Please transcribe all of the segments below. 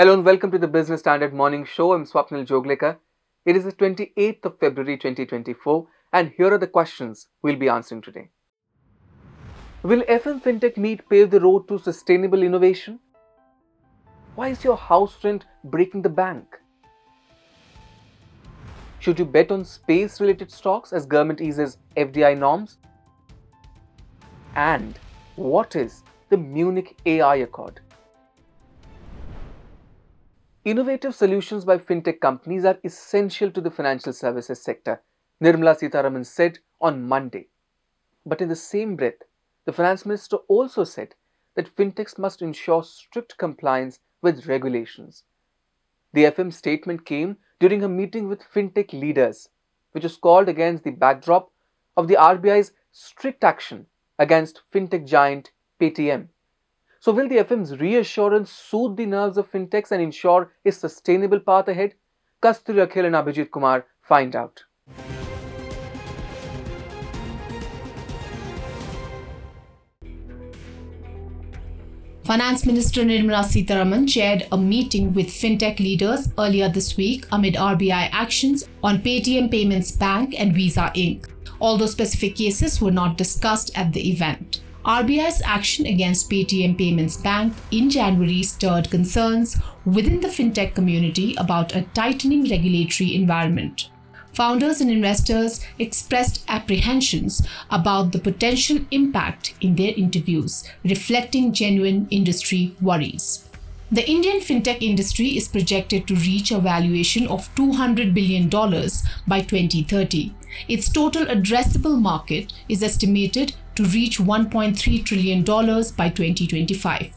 Hello and welcome to the Business Standard Morning Show. I'm Swapnil Joglekar. It is the 28th of February 2024 and here are the questions we'll be answering today. Will FM FinTech Meet pave the road to sustainable innovation? Why is your house rent breaking the bank? Should you bet on space related stocks as government eases FDI norms? And what is the Munich AI Accord? Innovative solutions by fintech companies are essential to the financial services sector, Nirmala Sitharaman said on Monday. But in the same breath, the finance minister also said that fintechs must ensure strict compliance with regulations. The FM statement came during a meeting with fintech leaders, which was called against the backdrop of the RBI's strict action against fintech giant Paytm. So, will the FM's reassurance soothe the nerves of fintechs and ensure a sustainable path ahead? Kasturi Akhil and Abhijit Kumar find out. Finance Minister Nirmala Sitharaman chaired a meeting with fintech leaders earlier this week amid RBI actions on Paytm Payments Bank and Visa Inc. Although specific cases were not discussed at the event. RBI's action against Paytm Payments Bank in January stirred concerns within the fintech community about a tightening regulatory environment. Founders and investors expressed apprehensions about the potential impact in their interviews, reflecting genuine industry worries. The Indian fintech industry is projected to reach a valuation of $200 billion by 2030. Its total addressable market is estimated to reach $1.3 trillion by 2025.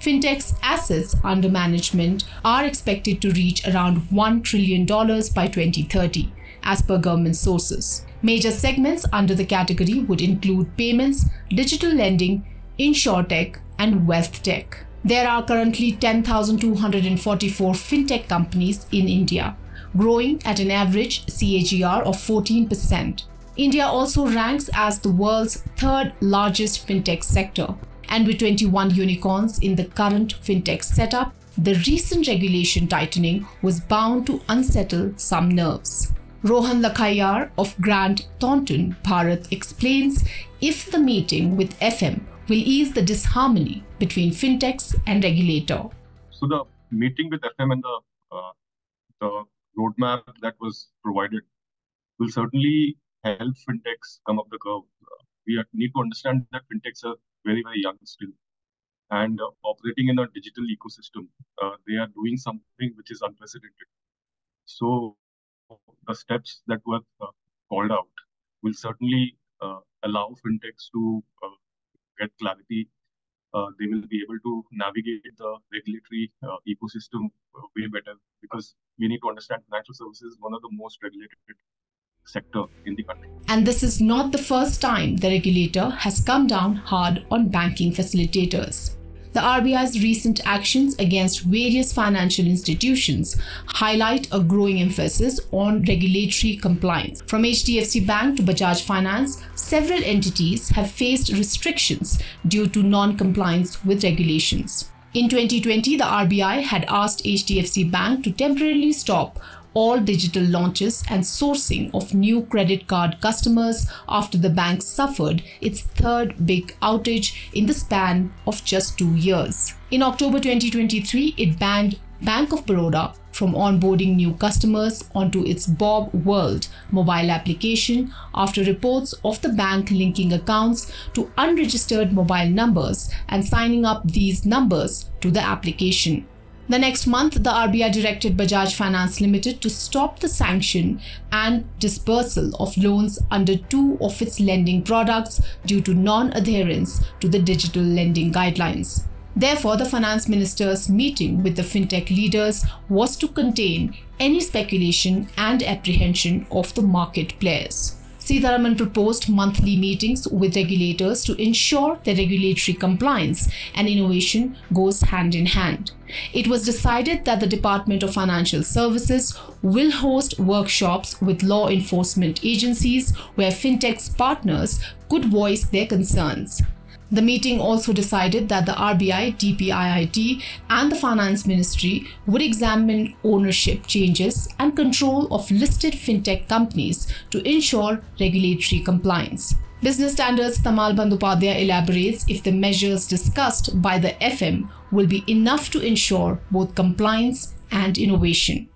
Fintech's assets under management are expected to reach around $1 trillion by 2030, as per government sources. Major segments under the category would include payments, digital lending, insurtech, and wealth tech. There are currently 10,244 fintech companies in India, growing at an average CAGR of 14%. India also ranks as the world's third largest fintech sector. And with 21 unicorns in the current fintech setup, the recent regulation tightening was bound to unsettle some nerves. Rohan Lakhayar of Grant Thornton Bharat explains if the meeting with FM will ease the disharmony between fintechs and regulator. So the meeting with FM and the uh, the roadmap that was provided will certainly help fintechs come up the curve. Uh, we need to understand that fintechs are very, very young still and uh, operating in a digital ecosystem. Uh, they are doing something which is unprecedented. So the steps that were uh, called out will certainly uh, allow fintechs to uh, get clarity. they will be able to navigate the regulatory ecosystem way better because we need to understand financial services is one of the most regulated sector in the country. And this is not the first time the regulator has come down hard on banking facilitators. The RBI's recent actions against various financial institutions highlight a growing emphasis on regulatory compliance. From HDFC Bank to Bajaj Finance, several entities have faced restrictions due to non compliance with regulations. In 2020, the RBI had asked HDFC Bank to temporarily stop all digital launches and sourcing of new credit card customers after the bank suffered its third big outage in the span of just two years. In October 2023, it banned Bank of Baroda from onboarding new customers onto its Bob World mobile application after reports of the bank linking accounts to unregistered mobile numbers and signing up these numbers to the application. The next month, the RBI directed Bajaj Finance Limited to stop the sanction and dispersal of loans under two of its lending products due to non adherence to the digital lending guidelines. Therefore, the finance minister's meeting with the fintech leaders was to contain any speculation and apprehension of the market players. Sitharaman proposed monthly meetings with regulators to ensure that regulatory compliance and innovation goes hand in hand. It was decided that the Department of Financial Services will host workshops with law enforcement agencies where fintech's partners could voice their concerns. The meeting also decided that the RBI, DPIIT, and the Finance Ministry would examine ownership changes and control of listed fintech companies to ensure regulatory compliance. Business Standards Tamal Bandyopadhyay elaborates if the measures discussed by the FM will be enough to ensure both compliance and innovation.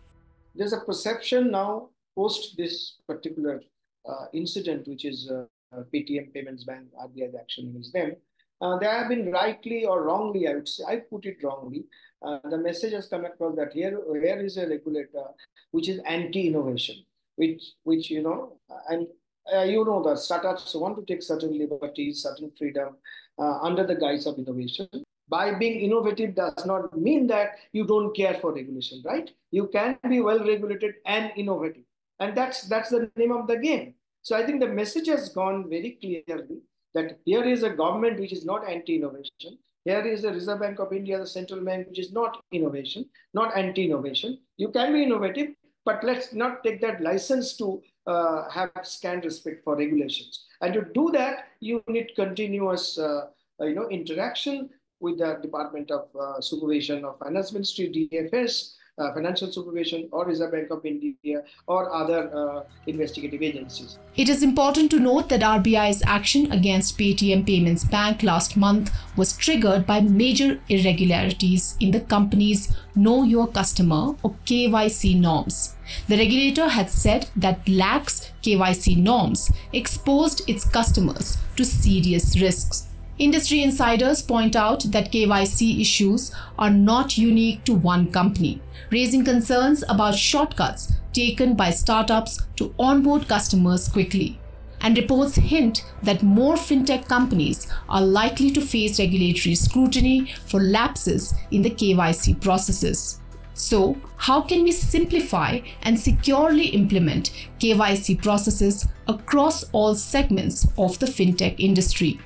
There's a perception now post this particular uh, incident, which is uh, uh, Paytm Payments Bank, RBI action against them. Uh, they have been rightly or wrongly, I would say, I put it wrongly. Uh, the message has come across that here, here is a regulator which is anti-innovation, which, which you know, and uh, you know the startups want to take certain liberties, certain freedom uh, under the guise of innovation. By being innovative does not mean that you don't care for regulation, right? You can be well regulated and innovative, and that's that's the name of the game. So I think the message has gone very clearly that here is a government which is not anti-innovation. Here is the Reserve Bank of India, the central bank, which is not innovation, not anti-innovation. You can be innovative, but let's not take that license to uh, have scant respect for regulations. And to do that, you need continuous, uh, you know, interaction with the Department of uh, Supervision of Finance Ministry, DFS, uh, Financial Supervision or Reserve Bank of India or other uh, investigative agencies. It is important to note that RBI's action against Paytm Payments Bank last month was triggered by major irregularities in the company's Know Your Customer or KYC norms. The regulator had said that lax KYC norms exposed its customers to serious risks. Industry insiders point out that KYC issues are not unique to one company, raising concerns about shortcuts taken by startups to onboard customers quickly. And reports hint that more fintech companies are likely to face regulatory scrutiny for lapses in the KYC processes. So, how can we simplify and securely implement KYC processes across all segments of the fintech industry?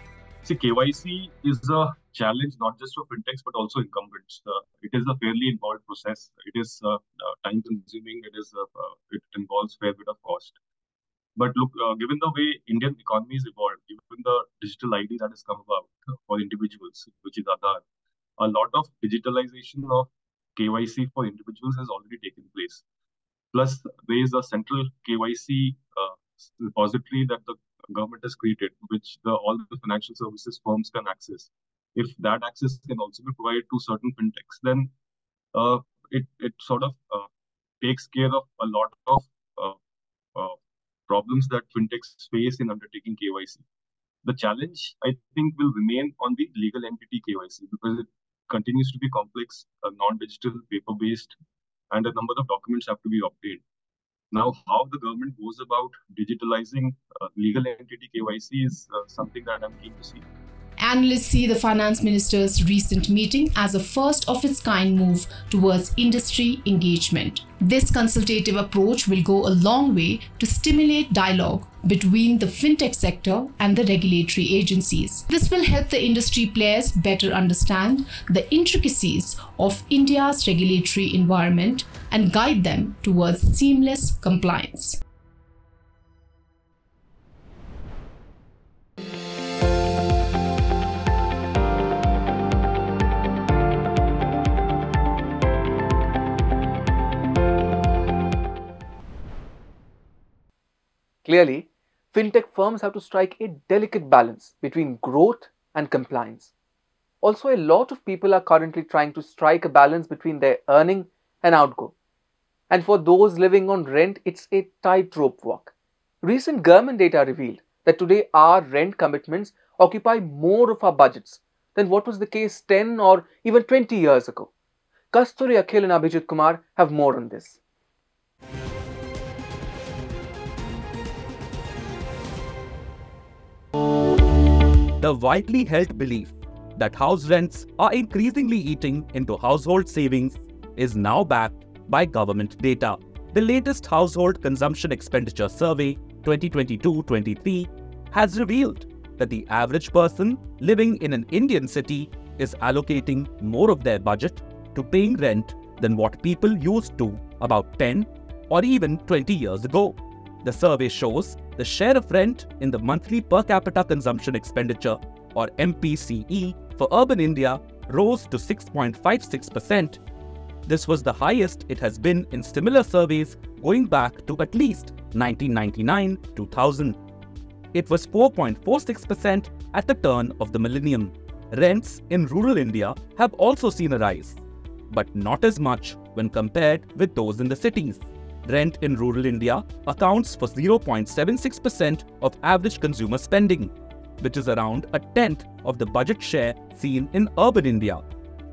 See, KYC is a challenge not just for fintechs but also incumbents. Uh, it is a fairly involved process. It is uh, uh, time consuming. It is uh, uh, it involves fair bit of cost. But look, given the way Indian economy has evolved, given the digital ID that has come about for individuals, which is Aadhaar, a lot of digitalization of KYC for individuals has already taken place. Plus, there is a central KYC repository that the government has created, which the, all the financial services firms can access, if that access can also be provided to certain fintechs, then uh, it it sort of uh, takes care of a lot of uh, uh problems that fintechs face in undertaking KYC. The challenge, I think, will remain on the legal entity KYC because it continues to be complex, uh, non-digital, paper-based, and a number of documents have to be obtained. Now, how the government goes about digitalizing uh, legal entity KYC is uh, something that I'm keen to see. Analysts see the finance minister's recent meeting as a first of its kind move towards industry engagement. This consultative approach will go a long way to stimulate dialogue between the fintech sector and the regulatory agencies. This will help the industry players better understand the intricacies of India's regulatory environment and guide them towards seamless compliance. Clearly, fintech firms have to strike a delicate balance between growth and compliance. Also, a lot of people are currently trying to strike a balance between their earning and outgo. And for those living on rent, it's a tightrope walk. Recent government data revealed that today our rent commitments occupy more of our budgets than what was the case 10 or even 20 years ago. Kasturi Akhil and Abhijit Kumar have more on this. The widely held belief that house rents are increasingly eating into household savings is now backed by government data. The latest Household Consumption Expenditure Survey 2022 23 has revealed that the average person living in an Indian city is allocating more of their budget to paying rent than what people used to about 10 or even 20 years ago. The survey shows the share of rent in the monthly per capita consumption expenditure or MPCE, for urban India rose to 6.56%. This was the highest it has been in similar surveys going back to at least 1999 2000. It was 4.46% at the turn of the millennium. Rents in rural India have also seen a rise, but not as much when compared with those in the cities. Rent in rural India accounts for 0.76% of average consumer spending, which is around a tenth of the budget share seen in urban India.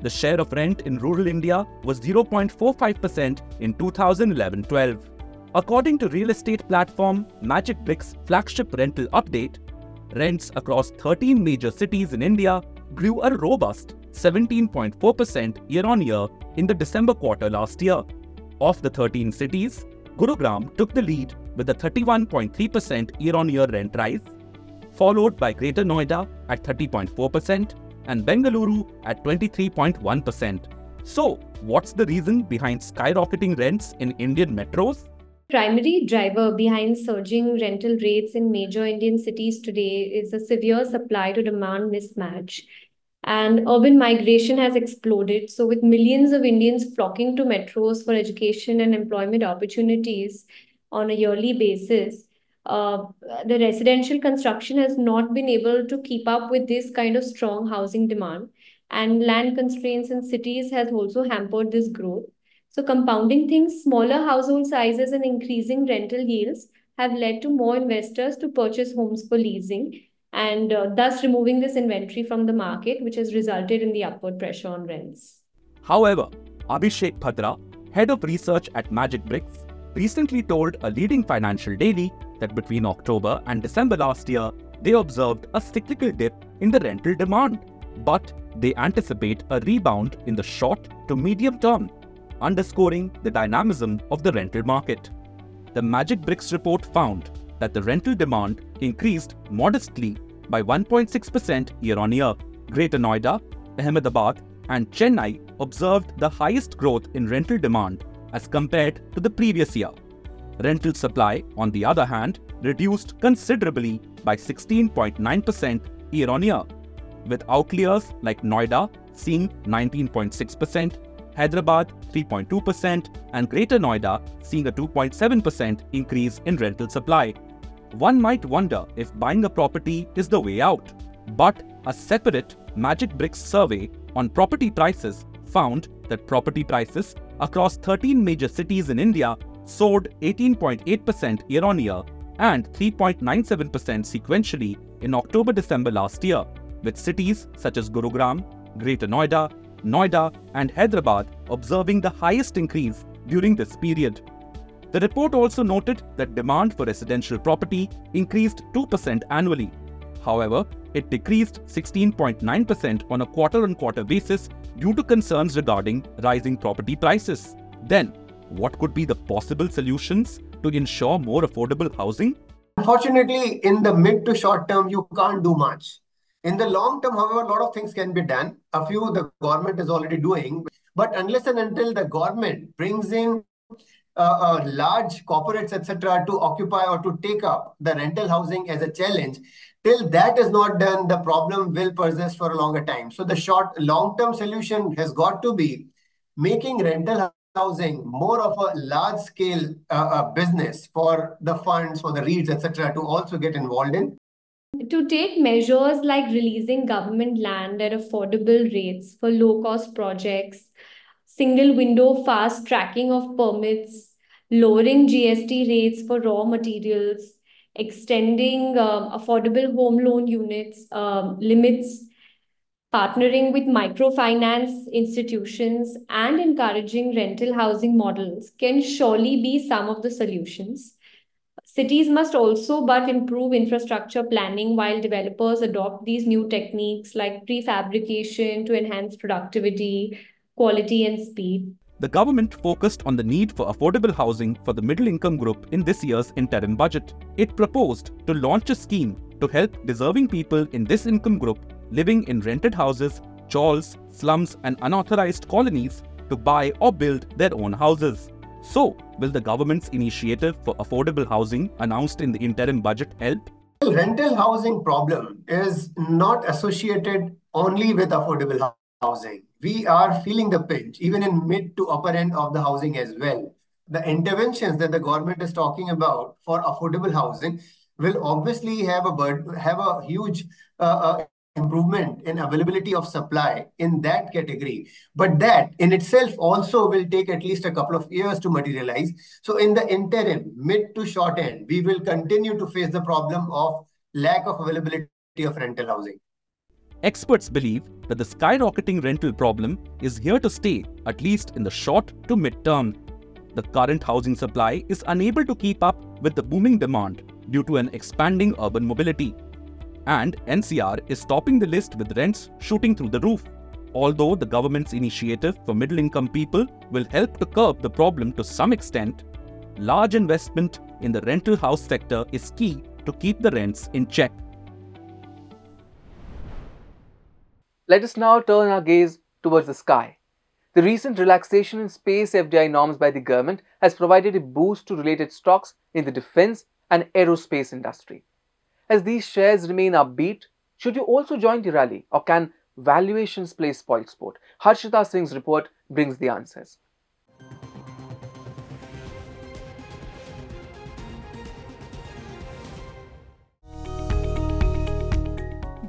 The share of rent in rural India was 0.45% in 2011 12. According to real estate platform Magic Bricks flagship rental update, rents across 13 major cities in India grew a robust 17.4% year on year in the December quarter last year. Of the 13 cities, Gurugram took the lead with a 31.3% year on year rent rise, followed by Greater Noida at 30.4% and Bengaluru at 23.1%. So, what's the reason behind skyrocketing rents in Indian metros? primary driver behind surging rental rates in major Indian cities today is a severe supply to demand mismatch. And urban migration has exploded. So, with millions of Indians flocking to metros for education and employment opportunities on a yearly basis, uh, the residential construction has not been able to keep up with this kind of strong housing demand. And land constraints in cities has also hampered this growth. So, compounding things, smaller household sizes and increasing rental yields have led to more investors to purchase homes for leasing and uh, thus removing this inventory from the market, which has resulted in the upward pressure on rents. However, Abhishek Bhadra, head of research at Magic Bricks, recently told a leading financial daily that between October and December last year, they observed a cyclical dip in the rental demand, but they anticipate a rebound in the short to medium term, underscoring the dynamism of the rental market. The Magic Bricks report found that the rental demand increased modestly by 1.6% year on year. Greater Noida, Ahmedabad, and Chennai observed the highest growth in rental demand as compared to the previous year. Rental supply, on the other hand, reduced considerably by 16.9% year on year, with outliers like Noida seeing 19.6%, Hyderabad 3.2%, and Greater Noida seeing a 2.7% increase in rental supply. One might wonder if buying a property is the way out. But a separate Magic Bricks survey on property prices found that property prices across 13 major cities in India soared 18.8% year on year and 3.97% sequentially in October December last year, with cities such as Gurugram, Greater Noida, Noida, and Hyderabad observing the highest increase during this period. The report also noted that demand for residential property increased 2% annually. However, it decreased 16.9% on a quarter on quarter basis due to concerns regarding rising property prices. Then, what could be the possible solutions to ensure more affordable housing? Unfortunately, in the mid to short term, you can't do much. In the long term, however, a lot of things can be done. A few the government is already doing. But unless and until the government brings in uh, uh, large corporates, etc., to occupy or to take up the rental housing as a challenge, till that is not done, the problem will persist for a longer time. So the short, long-term solution has got to be making rental housing more of a large-scale uh, uh, business for the funds, for the REITs, etc., to also get involved in. To take measures like releasing government land at affordable rates for low-cost projects, single window fast tracking of permits, lowering GST rates for raw materials, extending um, affordable home loan units, um, limits, partnering with microfinance institutions, and encouraging rental housing models can surely be some of the solutions. Cities must also but improve infrastructure planning while developers adopt these new techniques like prefabrication to enhance productivity, quality, and speed. The government focused on the need for affordable housing for the middle income group in this year's interim budget. It proposed to launch a scheme to help deserving people in this income group living in rented houses, chawls, slums, and unauthorized colonies to buy or build their own houses. So, will the government's initiative for affordable housing announced in the interim budget help? The rental housing problem is not associated only with affordable housing. We are feeling the pinch, even in mid to upper end of the housing as well. The interventions that the government is talking about for affordable housing will obviously have a have a huge uh, uh, improvement in availability of supply in that category. But that in itself also will take at least a couple of years to materialize. So in the interim, mid to short end, we will continue to face the problem of lack of availability of rental housing. Experts believe that the skyrocketing rental problem is here to stay, at least in the short to mid term. The current housing supply is unable to keep up with the booming demand due to an expanding urban mobility and NCR is topping the list with rents shooting through the roof. Although the government's initiative for middle income people will help to curb the problem to some extent, large investment in the rental house sector is key to keep the rents in check. Let us now turn our gaze towards the sky. The recent relaxation in space FDI norms by the government has provided a boost to related stocks in the defense and aerospace industry. As these shares remain upbeat, should you also join the rally or can valuations play spoilsport? Harshita Singh's report brings the answers.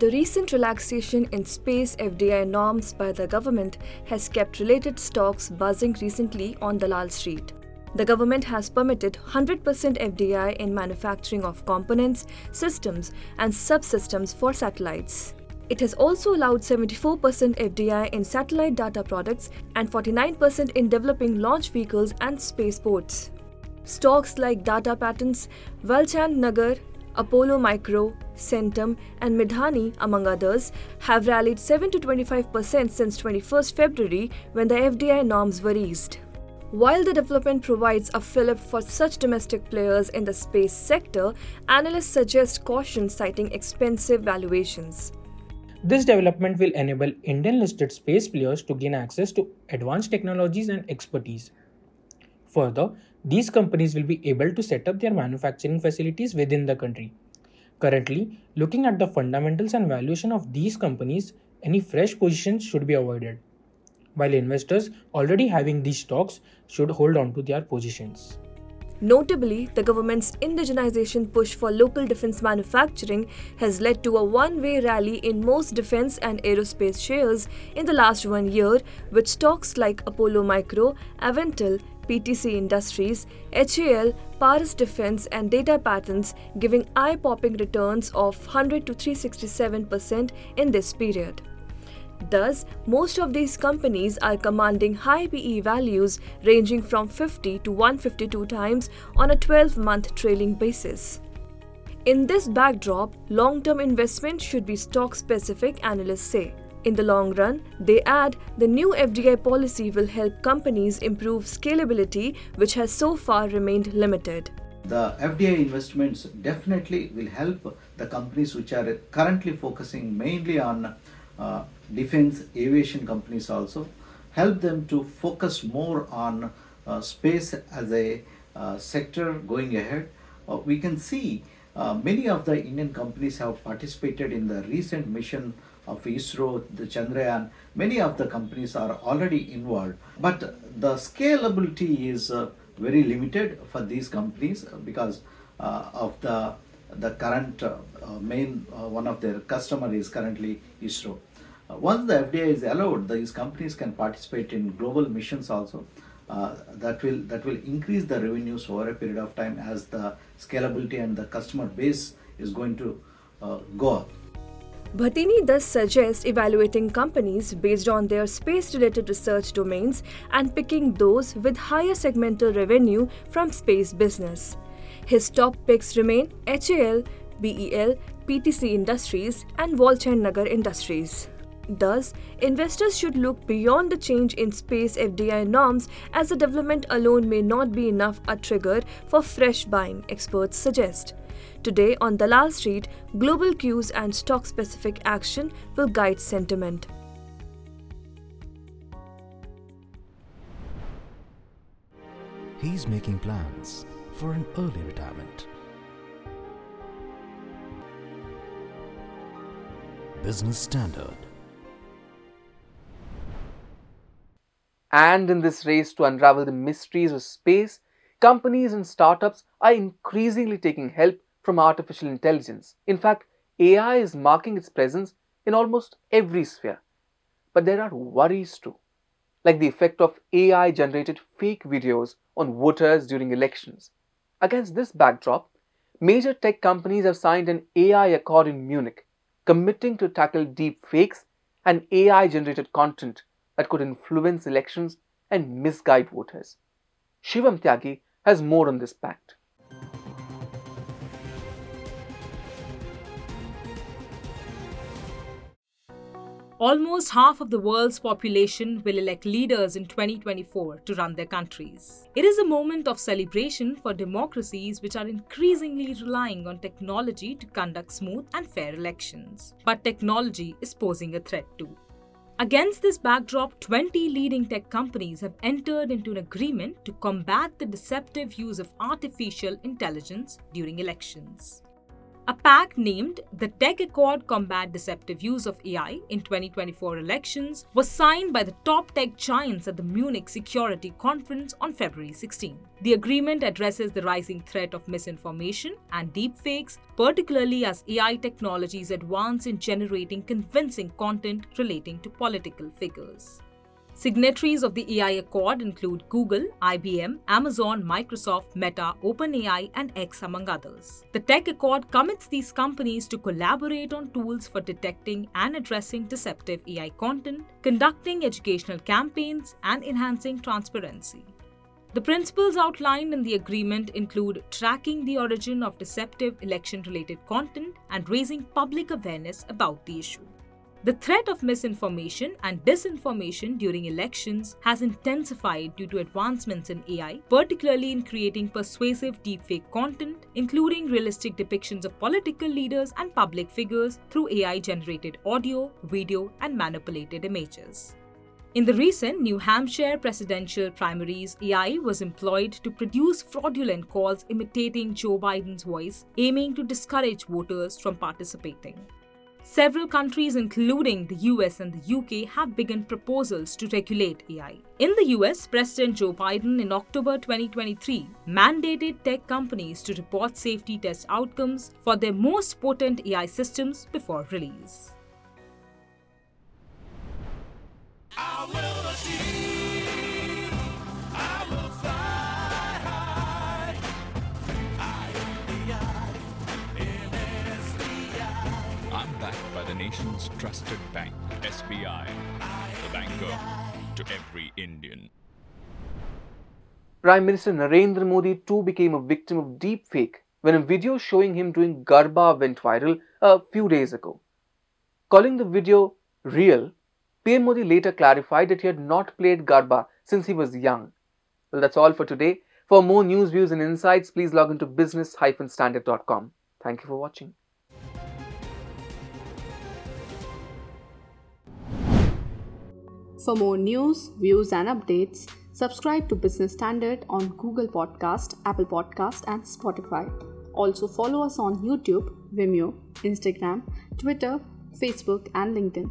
The recent relaxation in space FDI norms by the government has kept related stocks buzzing recently on Dalal Street. The government has permitted 100% FDI in manufacturing of components, systems, and subsystems for satellites. It has also allowed 74% FDI in satellite data products and 49% in developing launch vehicles and spaceports. Stocks like Data Patterns, Walchand Nagar, Apollo Micro, Centum, and Midhani, among others, have rallied 7 to 25% since 21st February when the FDI norms were eased. While the development provides a fillip for such domestic players in the space sector, analysts suggest caution citing expensive valuations. This development will enable Indian listed space players to gain access to advanced technologies and expertise. Further, these companies will be able to set up their manufacturing facilities within the country. Currently, looking at the fundamentals and valuation of these companies, any fresh positions should be avoided while investors already having these stocks should hold on to their positions. Notably, the government's indigenization push for local defense manufacturing has led to a one way rally in most defense and aerospace shares in the last one year, with stocks like Apollo Micro, Avantel, PTC Industries, HAL, Paras Defense, and Data Patterns giving eye popping returns of 100 to 367% in this period. Thus, most of these companies are commanding high PE values ranging from 50 to 152 times on a 12 month trailing basis. In this backdrop, long term investment should be stock specific, analysts say. In the long run, they add the new FDI policy will help companies improve scalability, which has so far remained limited. The FDI investments definitely will help the companies which are currently focusing mainly on uh, defense aviation companies also help them to focus more on uh, space as a uh, sector going ahead. Uh, we can see uh, many of the Indian companies have participated in the recent mission of ISRO, the Chandrayaan. Many of the companies are already involved, but the scalability is uh, very limited for these companies because of the the current uh, uh, main uh, one of their customer is currently ISRO. once the FDI is allowed, these companies can participate in global missions also. that will that will increase the revenues over a period of time as the scalability and the customer base is going to go up. Bhatini thus suggests evaluating companies based on their space related research domains and picking those with higher segmental revenue from space business. His top picks remain HAL, BEL, PTC Industries, and Walchand Nagar Industries. Thus, investors should look beyond the change in space FDI norms as the development alone may not be enough a trigger for fresh buying, experts suggest. Today on Dalal Street, global cues and stock specific action will guide sentiment. He's making plans for an early retirement. Business Standard. And in this race to unravel the mysteries of space, companies and startups are increasingly taking help from artificial intelligence. In fact, AI is marking its presence in almost every sphere. But there are worries too, like the effect of AI generated fake videos on voters during elections. Against this backdrop, major tech companies have signed an AI accord in Munich, committing to tackle deep fakes and AI generated content that could influence elections and misguide voters. Shivam Tyagi has more on this pact. Almost half of the world's population will elect leaders in 2024 to run their countries. It is a moment of celebration for democracies which are increasingly relying on technology to conduct smooth and fair elections. But technology is posing a threat too. Against this backdrop, 20 leading tech companies have entered into an agreement to combat the deceptive use of artificial intelligence during elections. A pact named the Tech Accord Combat Deceptive Use of AI in 2024 elections was signed by the top tech giants at the Munich Security Conference on February 16. The agreement addresses the rising threat of misinformation and deepfakes, particularly as AI technologies advance in generating convincing content relating to political figures. Signatories of the AI Accord include Google, IBM, Amazon, Microsoft, Meta, OpenAI, and X, among others. The Tech Accord commits these companies to collaborate on tools for detecting and addressing deceptive AI content, conducting educational campaigns, and enhancing transparency. The principles outlined in the agreement include tracking the origin of deceptive election related content and raising public awareness about the issue. The threat of misinformation and disinformation during elections has intensified due to advancements in AI, particularly in creating persuasive deepfake content, including realistic depictions of political leaders and public figures through AI generated audio, video, and manipulated images. In the recent New Hampshire presidential primaries, AI was employed to produce fraudulent calls imitating Joe Biden's voice, aiming to discourage voters from participating. Several countries, including the US and the UK, have begun proposals to regulate AI. In the US, President Joe Biden in October 2023 mandated tech companies to report safety test outcomes for their most potent AI systems before release. Nation's trusted bank, SBI, the banker to every Indian. Prime Minister Narendra Modi too became a victim of deepfake when a video showing him doing Garba went viral a few days ago. Calling the video real, PM Modi later clarified that he had not played Garba since he was young. Well, that's all for today. For more news, views, and insights, please log into business-standard.com. Thank you for watching. For more news, views, and updates, subscribe to Business Standard on Google Podcast, Apple Podcast, and Spotify. Also follow us on YouTube, Vimeo, Instagram, Twitter, Facebook, and LinkedIn.